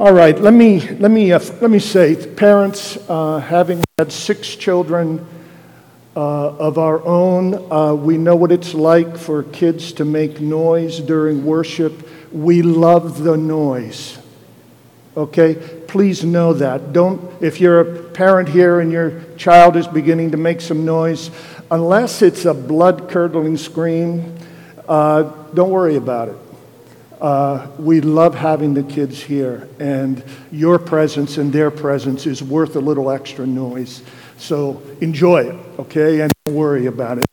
All right, let me, let me, uh, let me say, parents, uh, having had six children uh, of our own, uh, we know what it's like for kids to make noise during worship. We love the noise. Okay? Please know that. Don't, if you're a parent here and your child is beginning to make some noise, unless it's a blood curdling scream, uh, don't worry about it. Uh, we love having the kids here, and your presence and their presence is worth a little extra noise. So enjoy it, okay? And don't worry about it.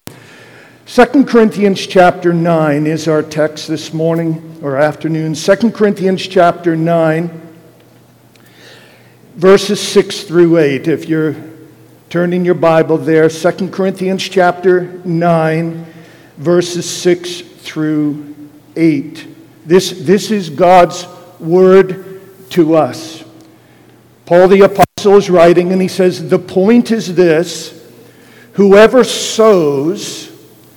2 Corinthians chapter 9 is our text this morning or afternoon. 2 Corinthians chapter 9, verses 6 through 8. If you're turning your Bible there, 2 Corinthians chapter 9, verses 6 through 8. This, this is God's word to us. Paul the Apostle is writing, and he says, The point is this whoever sows,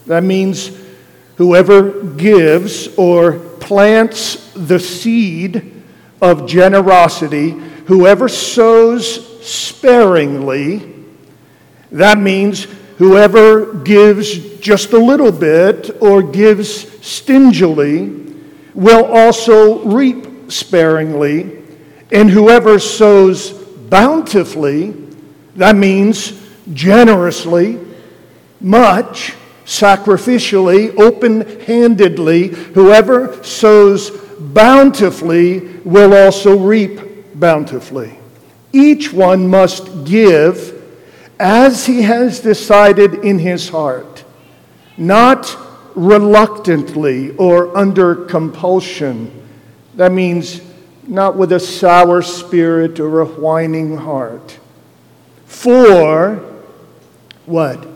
that means whoever gives or plants the seed of generosity, whoever sows sparingly, that means whoever gives just a little bit or gives stingily, will also reap sparingly, and whoever sows bountifully, that means generously, much, sacrificially, open handedly, whoever sows bountifully will also reap bountifully. Each one must give as he has decided in his heart, not reluctantly or under compulsion. That means not with a sour spirit or a whining heart. For what?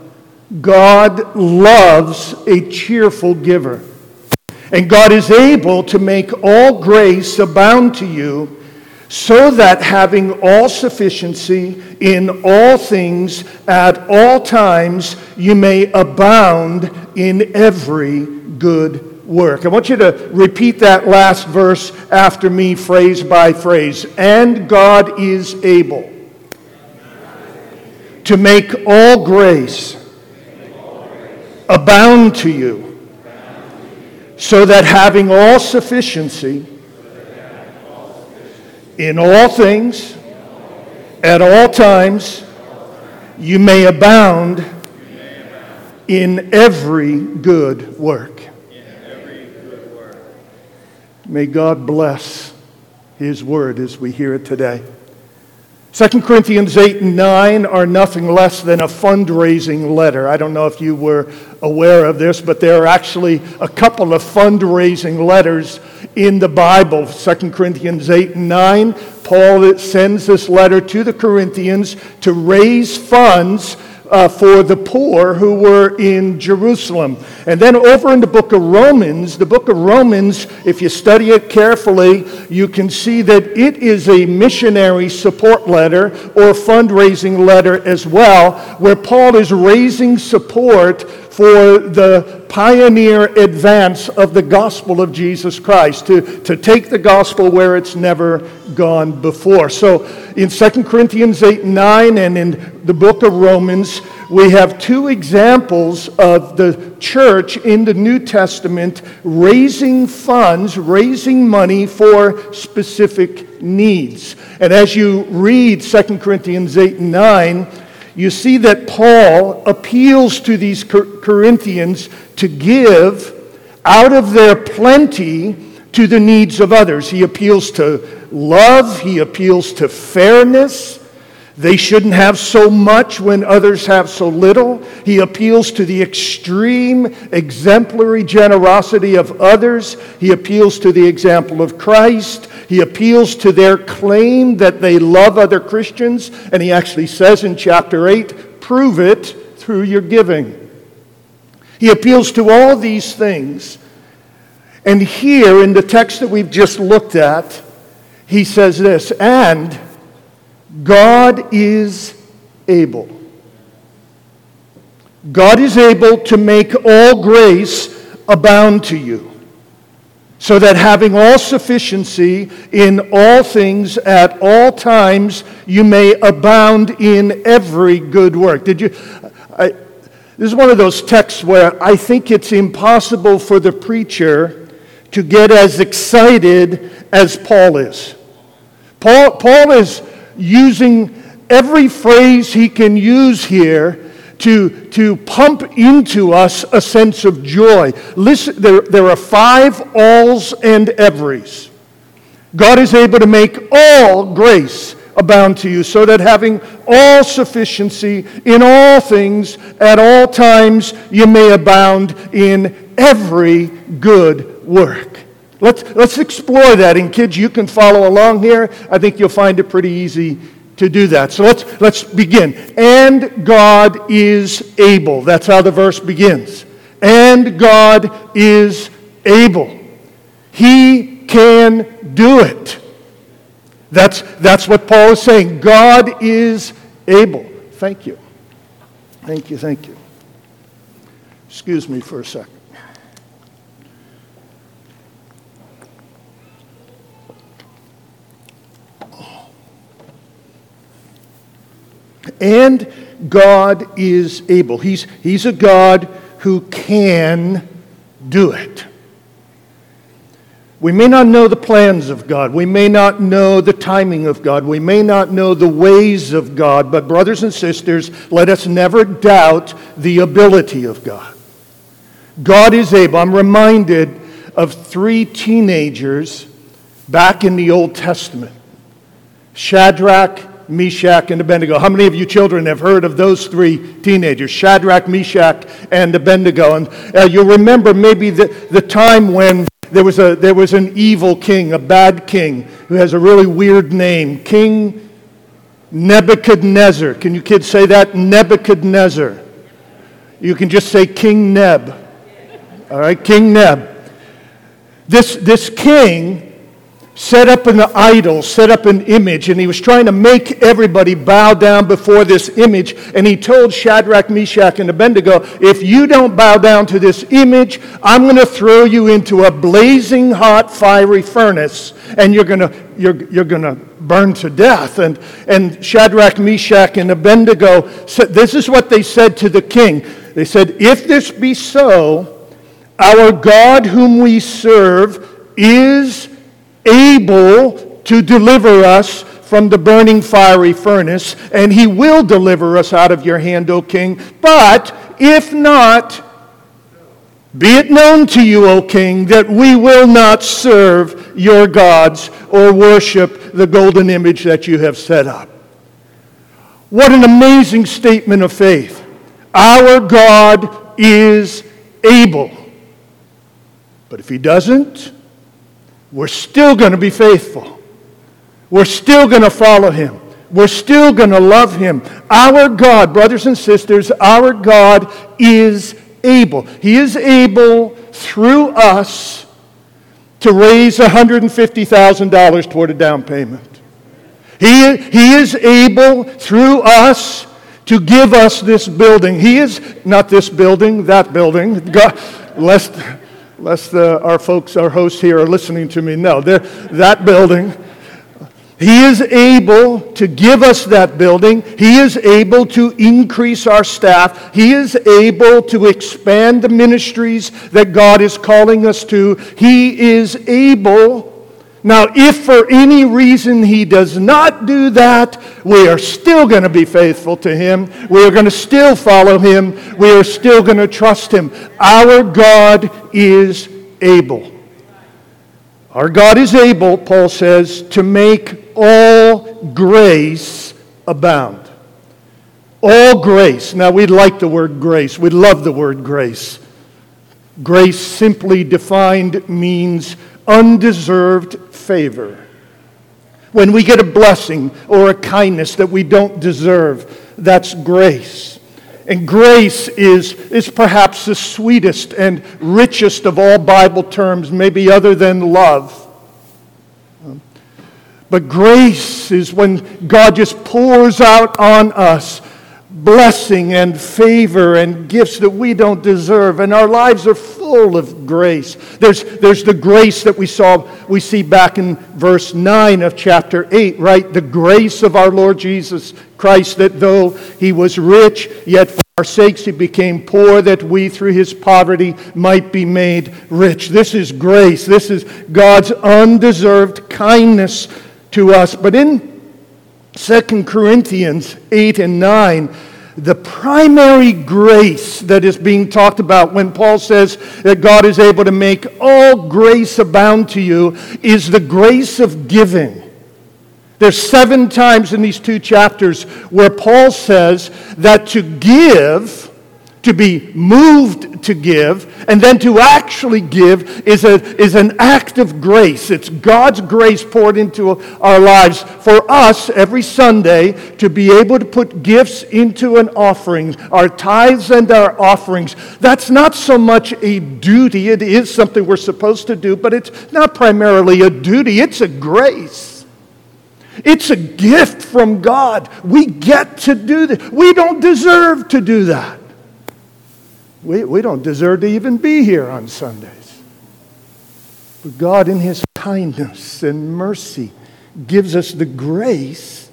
God loves a cheerful giver. And God is able to make all grace abound to you so that having all sufficiency in all things at all times, you may abound in every good work. I want you to repeat that last verse after me, phrase by phrase. And God is able to make all grace abound to you, so that having all sufficiency, in all things, at all times, you may abound in every good work. May God bless His word as we hear it today. 2 Corinthians 8 and 9 are nothing less than a fundraising letter. I don't know if you were aware of this, but there are actually a couple of fundraising letters in the Bible. 2 Corinthians 8 and 9, Paul sends this letter to the Corinthians to raise funds uh, for the poor who were in Jerusalem. And then over in the book of Romans, the book of Romans, if you study it carefully, you can see that it is a missionary support letter or fundraising letter as well, where Paul is raising support for the pioneer advance of the gospel of Jesus Christ, to, to take the gospel where it's never gone before. So in 2 Corinthians 8 and 9 and in the book of Romans, we have two examples of the church in the New Testament raising funds, raising money for specific needs. And as you read 2 Corinthians 8 and 9, you see that Paul appeals to these Corinthians to give out of their plenty to the needs of others. He appeals to love, he appeals to fairness. They shouldn't have so much when others have so little. He appeals to the extreme exemplary generosity of others. He appeals to the example of Christ. He appeals to their claim that they love other Christians. And he actually says in chapter 8, prove it through your giving. He appeals to all these things. And here in the text that we've just looked at, he says this, and God is able. God is able to make all grace abound to you. So that having all sufficiency in all things at all times, you may abound in every good work. Did you? I, this is one of those texts where I think it's impossible for the preacher to get as excited as Paul is. Paul, Paul is using every phrase he can use here to, to pump into us a sense of joy. Listen, there, there are five alls and everys. God is able to make all grace abound to you, so that having all sufficiency in all things at all times, you may abound in every good work. Let's, let's explore that. And kids, you can follow along here. I think you'll find it pretty easy to do that. So let's, let's begin. And God is able. That's how the verse begins. And God is able. He can do it. That's, that's what Paul is saying. God is able. Thank you. Thank you, thank you. Excuse me for a second. And God is able. He's, he's a God who can do it. We may not know the plans of God. We may not know the timing of God. We may not know the ways of God. But, brothers and sisters, let us never doubt the ability of God. God is able. I'm reminded of three teenagers back in the Old Testament Shadrach, Meshach, and Abednego. How many of you children have heard of those three teenagers, Shadrach, Meshach, and Abednego? And uh, you'll remember maybe the, the time when there was, a, there was an evil king, a bad king, who has a really weird name King Nebuchadnezzar. Can you kids say that? Nebuchadnezzar. You can just say King Neb. All right, King Neb. This, this king set up an idol, set up an image, and he was trying to make everybody bow down before this image. And he told Shadrach, Meshach, and Abednego, if you don't bow down to this image, I'm going to throw you into a blazing hot, fiery furnace, and you're going to you're, you're going to burn to death. And, and Shadrach, Meshach, and Abednego said, This is what they said to the king. They said, If this be so, our God whom we serve is able to deliver us from the burning fiery furnace, and he will deliver us out of your hand, O king. But if not, be it known to you, O king, that we will not serve your gods or worship the golden image that you have set up. What an amazing statement of faith. Our God is able. But if he doesn't, we're still going to be faithful. We're still going to follow him. We're still going to love him. Our God, brothers and sisters, our God is able. He is able through us to raise $150,000 toward a down payment. He, he is able through us to give us this building. He is not this building, that building. God, lest lest the, our folks, our hosts here, are listening to me. No, that building. He is able to give us that building. He is able to increase our staff. He is able to expand the ministries that God is calling us to. He is able now, if for any reason he does not do that, we are still going to be faithful to him. We are going to still follow him. We are still going to trust him. Our God is able. Our God is able, Paul says, to make all grace abound. All grace. Now, we like the word grace. We love the word grace. Grace, simply defined, means undeserved favor. When we get a blessing or a kindness that we don't deserve, that's grace. And grace is, is perhaps the sweetest and richest of all Bible terms, maybe other than love. But grace is when God just pours out on us blessing and favor and gifts that we don't deserve, and our lives are full of grace. There's, there's the grace that we saw, we see back in verse 9 of chapter 8, right? The grace of our Lord Jesus Christ, that though he was rich, yet for our sakes he became poor, that we through his poverty might be made rich. This is grace. This is God's undeserved kindness to us. But in 2 Corinthians 8 and 9, the primary grace that is being talked about when Paul says that God is able to make all grace abound to you is the grace of giving. There's seven times in these two chapters where Paul says that to give to be moved to give, and then to actually give is, a, is an act of grace. It's God's grace poured into our lives for us every Sunday to be able to put gifts into an offering, our tithes and our offerings. That's not so much a duty, it is something we're supposed to do, but it's not primarily a duty, it's a grace. It's a gift from God. We get to do this. We don't deserve to do that. We, we don't deserve to even be here on Sundays. But God, in His kindness and mercy, gives us the grace,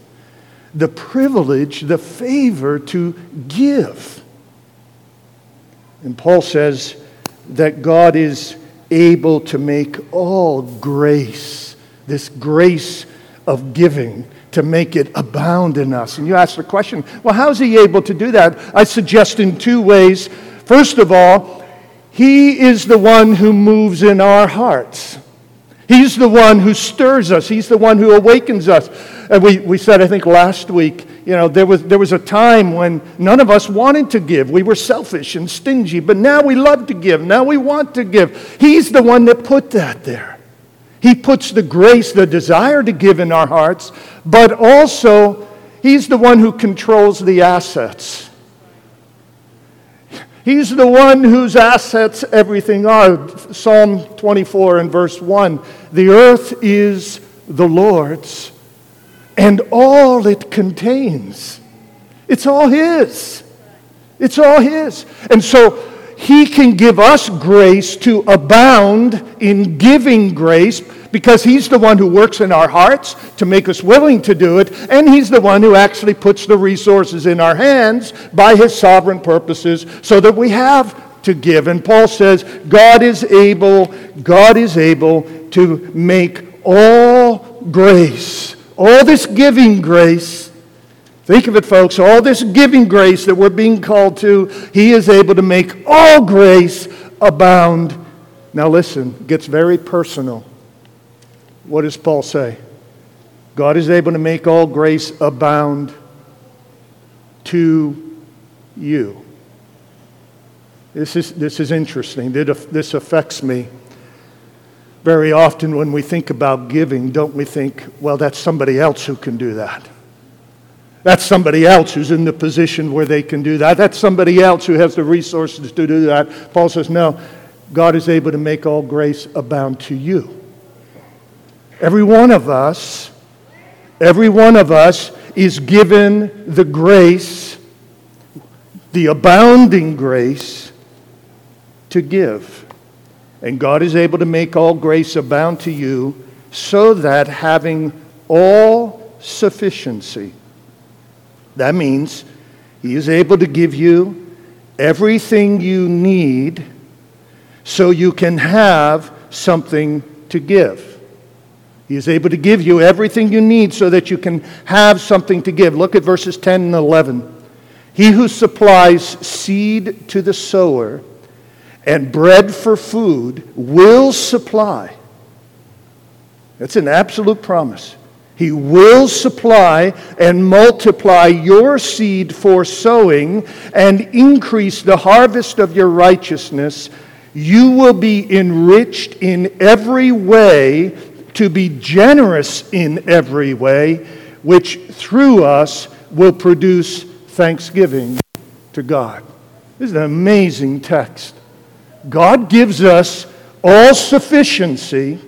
the privilege, the favor to give. And Paul says that God is able to make all grace, this grace of giving, to make it abound in us. And you ask the question, well, how is he able to do that? I suggest in two ways. First of all, He is the one who moves in our hearts. He's the one who stirs us. He's the one who awakens us. And we, we said, I think last week, you know, there was, there was a time when none of us wanted to give. We were selfish and stingy, but now we love to give. Now we want to give. He's the one that put that there. He puts the grace, the desire to give in our hearts, but also He's the one who controls the assets. He's the one whose assets everything are. Psalm 24 and verse 1 The earth is the Lord's and all it contains. It's all His. It's all His. And so He can give us grace to abound in giving grace because He's the one who works in our hearts to make us willing to do it, and He's the one who actually puts the resources in our hands by His sovereign purposes so that we have to give. And Paul says, God is able, God is able to make all grace, all this giving grace, Think of it, folks. All this giving grace that we're being called to, He is able to make all grace abound. Now, listen, it gets very personal. What does Paul say? God is able to make all grace abound to you. This is, this is interesting. This affects me. Very often, when we think about giving, don't we think, well, that's somebody else who can do that? That's somebody else who's in the position where they can do that. That's somebody else who has the resources to do that. Paul says, no, God is able to make all grace abound to you. Every one of us, every one of us is given the grace, the abounding grace to give. And God is able to make all grace abound to you so that having all sufficiency, that means He is able to give you everything you need so you can have something to give. He is able to give you everything you need so that you can have something to give. Look at verses 10 and 11. He who supplies seed to the sower and bread for food will supply. That's an absolute promise. He will supply and multiply your seed for sowing and increase the harvest of your righteousness. You will be enriched in every way to be generous in every way, which through us will produce thanksgiving to God. This is an amazing text. God gives us all sufficiency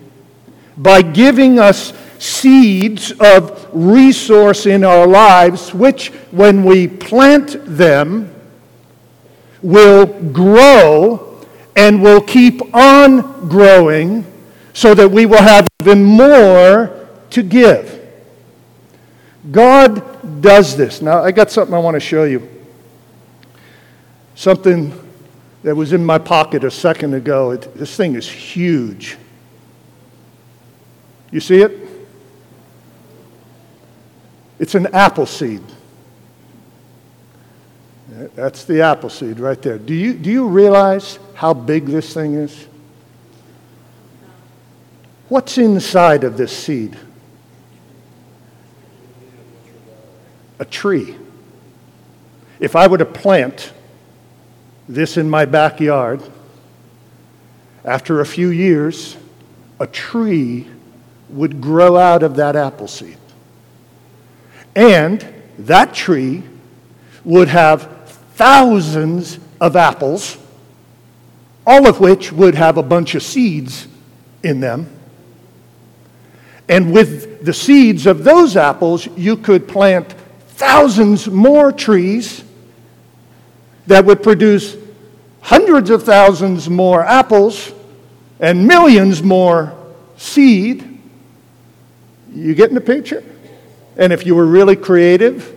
by giving us seeds of resource in our lives, which, when we plant them, will grow and will keep on growing so that we will have even more to give. God does this. Now, I got something I want to show you. Something that was in my pocket a second ago. It, this thing is huge. You see it? It's an apple seed. That's the apple seed right there. Do you, do you realize how big this thing is? What's inside of this seed? A tree. If I were to plant this in my backyard, after a few years, a tree would grow out of that apple seed. And that tree would have thousands of apples, all of which would have a bunch of seeds in them. And with the seeds of those apples, you could plant thousands more trees that would produce hundreds of thousands more apples and millions more seed. You getting the picture? And if you were really creative,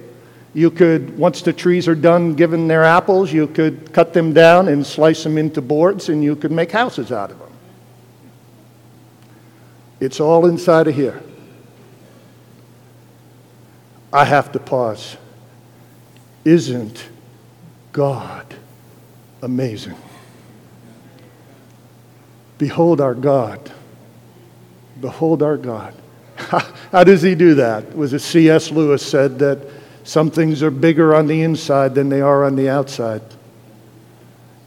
you could, once the trees are done giving their apples, you could cut them down and slice them into boards and you could make houses out of them. It's all inside of here. I have to pause. Isn't God amazing? Behold our God. Behold our God. How does he do that? Was it C.S. Lewis said that some things are bigger on the inside than they are on the outside?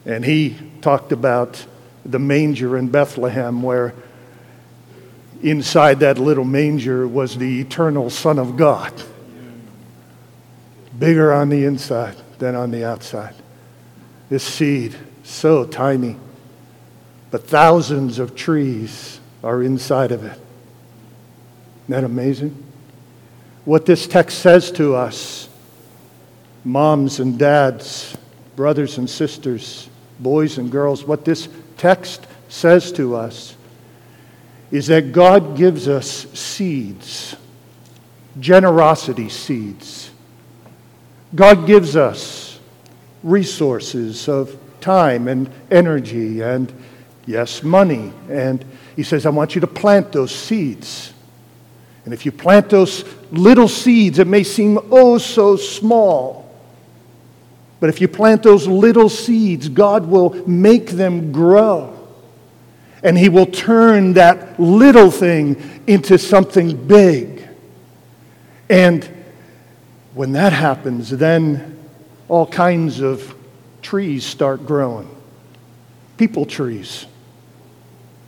And he talked about the manger in Bethlehem, where inside that little manger was the eternal Son of God. Bigger on the inside than on the outside. This seed, so tiny, but thousands of trees are inside of it. Isn't that amazing? What this text says to us, moms and dads, brothers and sisters, boys and girls, what this text says to us is that God gives us seeds, generosity seeds. God gives us resources of time and energy and, yes, money. And He says, I want you to plant those seeds. And if you plant those little seeds, it may seem oh so small. But if you plant those little seeds, God will make them grow. And He will turn that little thing into something big. And when that happens, then all kinds of trees start growing. People trees.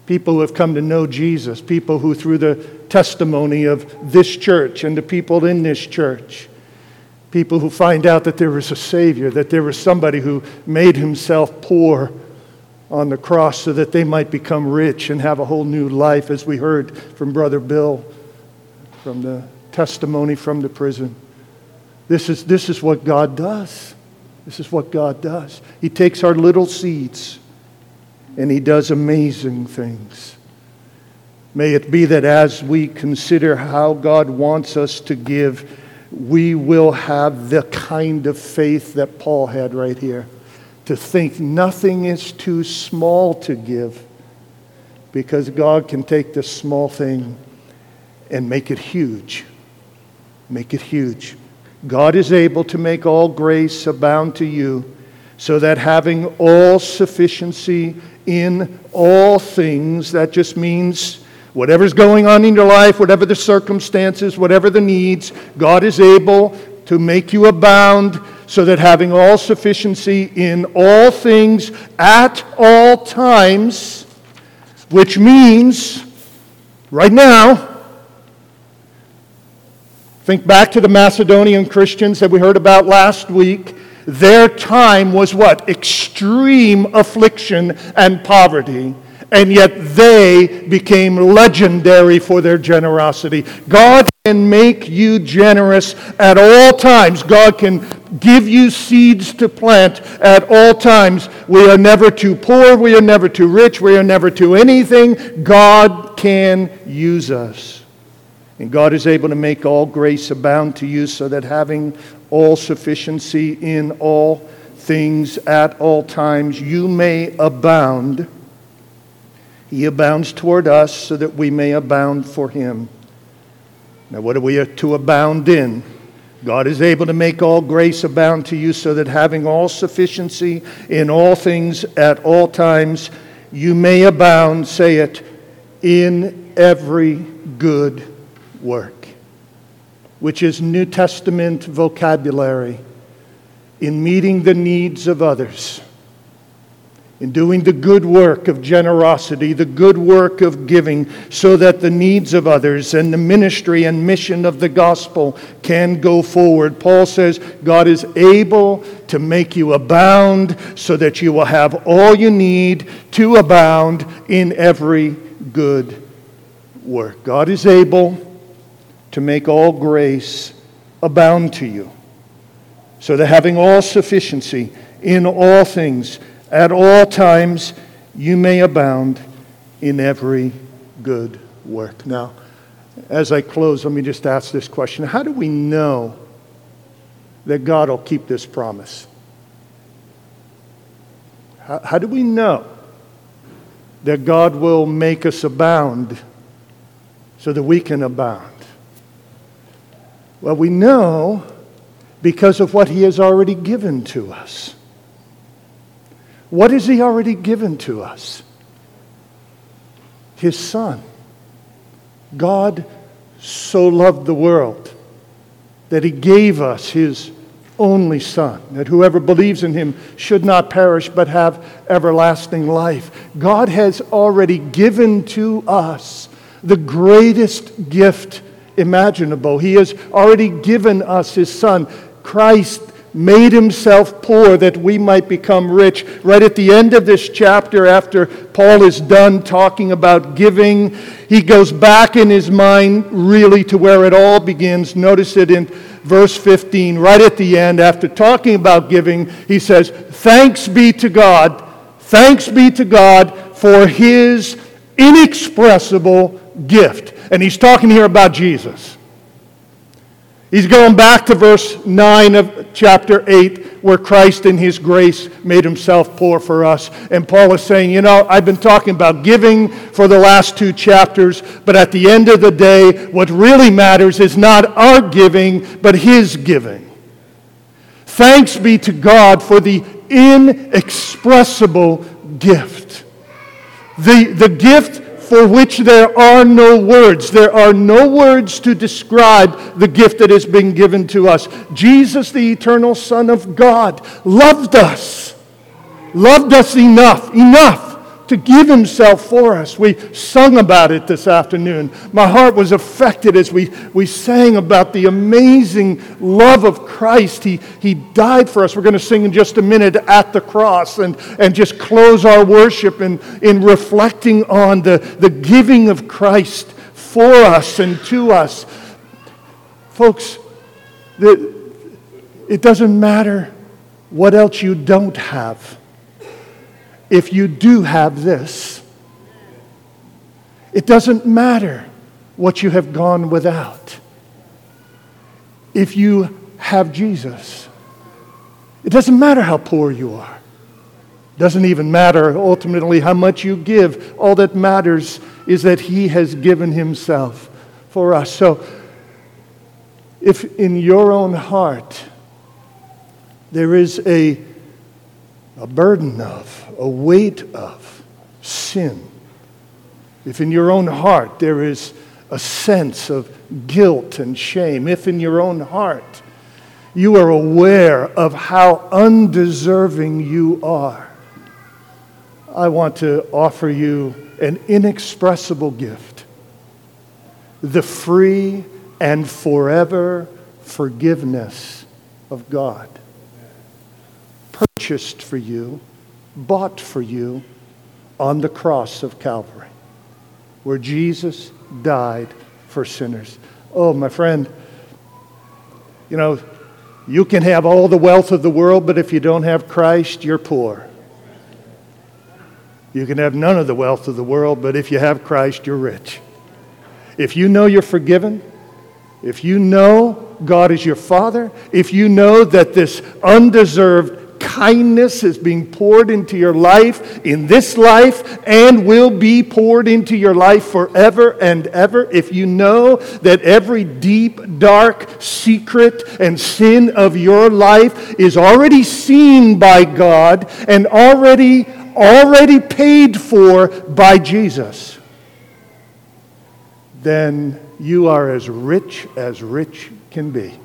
People who have come to know Jesus, people who, through the testimony of this church and the people in this church. People who find out that there is a Savior, that there is somebody who made himself poor on the cross so that they might become rich and have a whole new life, as we heard from Brother Bill from the testimony from the prison. This is, this is what God does. This is what God does. He takes our little seeds and He does amazing things. May it be that as we consider how God wants us to give, we will have the kind of faith that Paul had right here to think nothing is too small to give because God can take this small thing and make it huge. Make it huge. God is able to make all grace abound to you so that having all sufficiency in all things, that just means Whatever's going on in your life, whatever the circumstances, whatever the needs, God is able to make you abound so that having all sufficiency in all things at all times, which means right now, think back to the Macedonian Christians that we heard about last week. Their time was what? Extreme affliction and poverty. And yet they became legendary for their generosity. God can make you generous at all times. God can give you seeds to plant at all times. We are never too poor, we are never too rich, we are never too anything. God can use us. And God is able to make all grace abound to you so that having all sufficiency in all things at all times, you may abound. He abounds toward us so that we may abound for him. Now, what are we to abound in? God is able to make all grace abound to you so that having all sufficiency in all things at all times, you may abound, say it, in every good work, which is New Testament vocabulary, in meeting the needs of others in doing the good work of generosity, the good work of giving, so that the needs of others and the ministry and mission of the gospel can go forward. Paul says God is able to make you abound so that you will have all you need to abound in every good work. God is able to make all grace abound to you, so that having all sufficiency in all things, at all times you may abound in every good work. Now, as I close, let me just ask this question How do we know that God will keep this promise? How, how do we know that God will make us abound so that we can abound? Well, we know because of what He has already given to us. What has He already given to us? His Son. God so loved the world that He gave us His only Son, that whoever believes in Him should not perish but have everlasting life. God has already given to us the greatest gift imaginable. He has already given us His Son. Christ made himself poor that we might become rich. Right at the end of this chapter, after Paul is done talking about giving, he goes back in his mind really to where it all begins. Notice it in verse 15, right at the end, after talking about giving, he says, Thanks be to God, thanks be to God for his inexpressible gift. And he's talking here about Jesus. He's going back to verse 9 of chapter 8, where Christ in his grace made himself poor for us. And Paul is saying, You know, I've been talking about giving for the last two chapters, but at the end of the day, what really matters is not our giving, but his giving. Thanks be to God for the inexpressible gift. The, the gift for which there are no words. There are no words to describe the gift that has been given to us. Jesus, the eternal Son of God, loved us, loved us enough, enough to give himself for us. We sung about it this afternoon. My heart was affected as we, we sang about the amazing love of Christ. He, he died for us. We're going to sing in just a minute at the cross and, and just close our worship in, in reflecting on the, the giving of Christ for us and to us. Folks, the, it doesn't matter what else you don't have if you do have this. It doesn't matter what you have gone without. If you have Jesus, it doesn't matter how poor you are. It doesn't even matter ultimately how much you give. All that matters is that He has given Himself for us. So, if in your own heart there is a, a burden of, a weight of sin, if in your own heart there is a sense of guilt and shame, if in your own heart you are aware of how undeserving you are, I want to offer you an inexpressible gift the free and forever forgiveness of God, purchased for you bought for you on the cross of Calvary, where Jesus died for sinners. Oh, my friend, you know, you can have all the wealth of the world, but if you don't have Christ, you're poor. You can have none of the wealth of the world, but if you have Christ, you're rich. If you know you're forgiven, if you know God is your Father, if you know that this undeserved kindness is being poured into your life in this life and will be poured into your life forever and ever. If you know that every deep, dark secret and sin of your life is already seen by God and already already paid for by Jesus, then you are as rich as rich can be.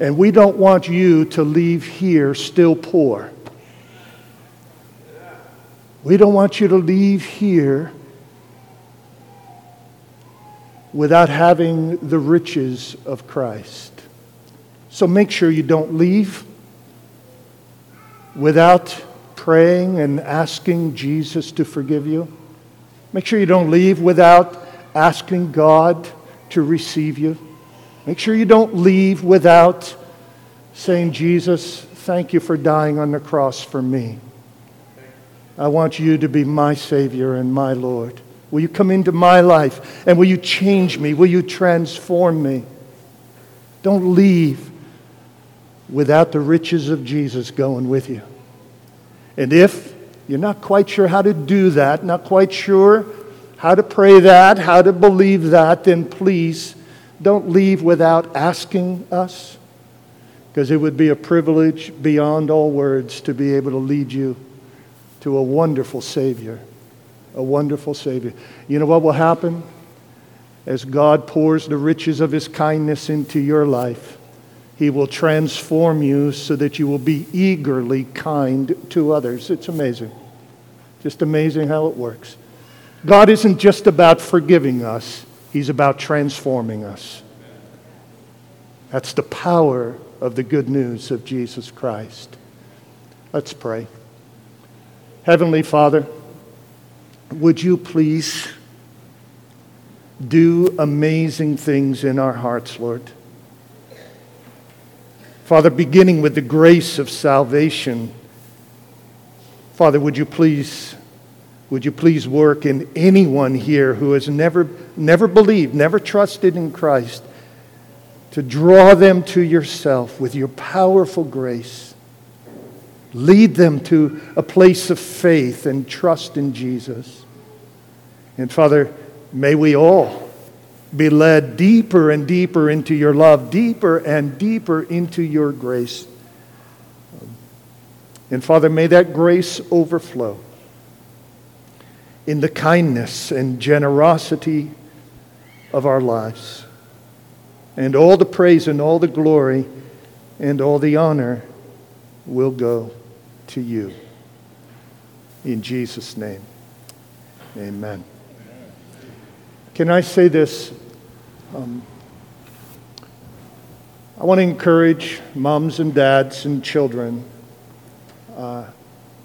And we don't want you to leave here still poor. We don't want you to leave here without having the riches of Christ. So make sure you don't leave without praying and asking Jesus to forgive you. Make sure you don't leave without asking God to receive you. Make sure you don't leave without saying, Jesus, thank you for dying on the cross for me. I want you to be my Savior and my Lord. Will you come into my life and will you change me? Will you transform me? Don't leave without the riches of Jesus going with you. And if you're not quite sure how to do that, not quite sure how to pray that, how to believe that, then please don't leave without asking us, because it would be a privilege beyond all words to be able to lead you to a wonderful Savior. A wonderful Savior. You know what will happen? As God pours the riches of His kindness into your life, He will transform you so that you will be eagerly kind to others. It's amazing. Just amazing how it works. God isn't just about forgiving us, He's about transforming us. That's the power of the good news of Jesus Christ. Let's pray. Heavenly Father, would you please do amazing things in our hearts, Lord? Father, beginning with the grace of salvation, Father, would you please would you please work in anyone here who has never, never believed, never trusted in Christ, to draw them to yourself with your powerful grace? Lead them to a place of faith and trust in Jesus. And Father, may we all be led deeper and deeper into your love, deeper and deeper into your grace. And Father, may that grace overflow in the kindness and generosity of our lives. And all the praise and all the glory and all the honor will go to you. In Jesus' name, amen. Can I say this? Um, I want to encourage moms and dads and children uh,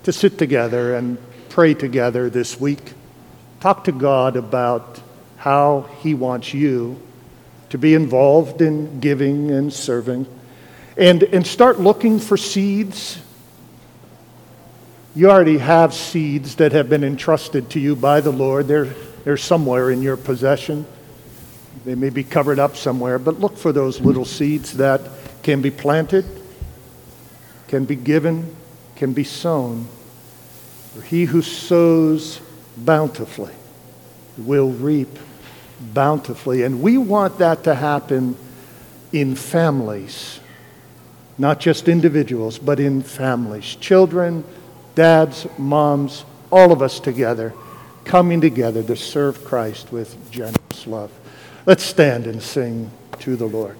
to sit together and pray together this week. Talk to God about how He wants you to be involved in giving and serving. And, and start looking for seeds. You already have seeds that have been entrusted to you by the Lord. They're, they're somewhere in your possession. They may be covered up somewhere, but look for those little seeds that can be planted, can be given, can be sown for he who sows bountifully will reap bountifully. And we want that to happen in families, not just individuals, but in families. Children, dads, moms, all of us together, coming together to serve Christ with generous love. Let's stand and sing to the Lord.